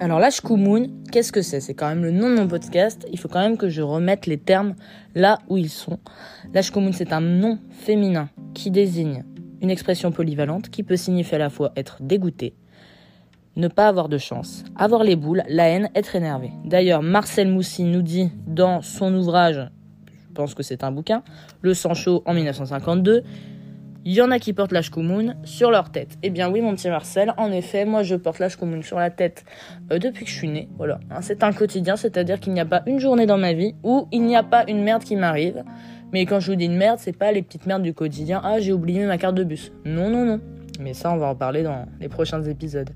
Alors l'ashkumun, qu'est-ce que c'est? C'est quand même le nom de mon podcast. Il faut quand même que je remette les termes là où ils sont. L'ashkumun, c'est un nom féminin qui désigne une expression polyvalente qui peut signifier à la fois être dégoûté, ne pas avoir de chance, avoir les boules, la haine, être énervé. D'ailleurs, Marcel Moussy nous dit dans son ouvrage, je pense que c'est un bouquin, Le sang chaud en 1952, il y en a qui portent l'ashkumun sur leur tête. Eh bien oui, mon petit Marcel, en effet, moi je porte l'ashkumun sur la tête euh, depuis que je suis né. Voilà, hein, c'est un quotidien, c'est-à-dire qu'il n'y a pas une journée dans ma vie où il n'y a pas une merde qui m'arrive. Mais quand je vous dis une merde, c'est pas les petites merdes du quotidien. Ah, j'ai oublié ma carte de bus. Non, non, non. Mais ça, on va en parler dans les prochains épisodes.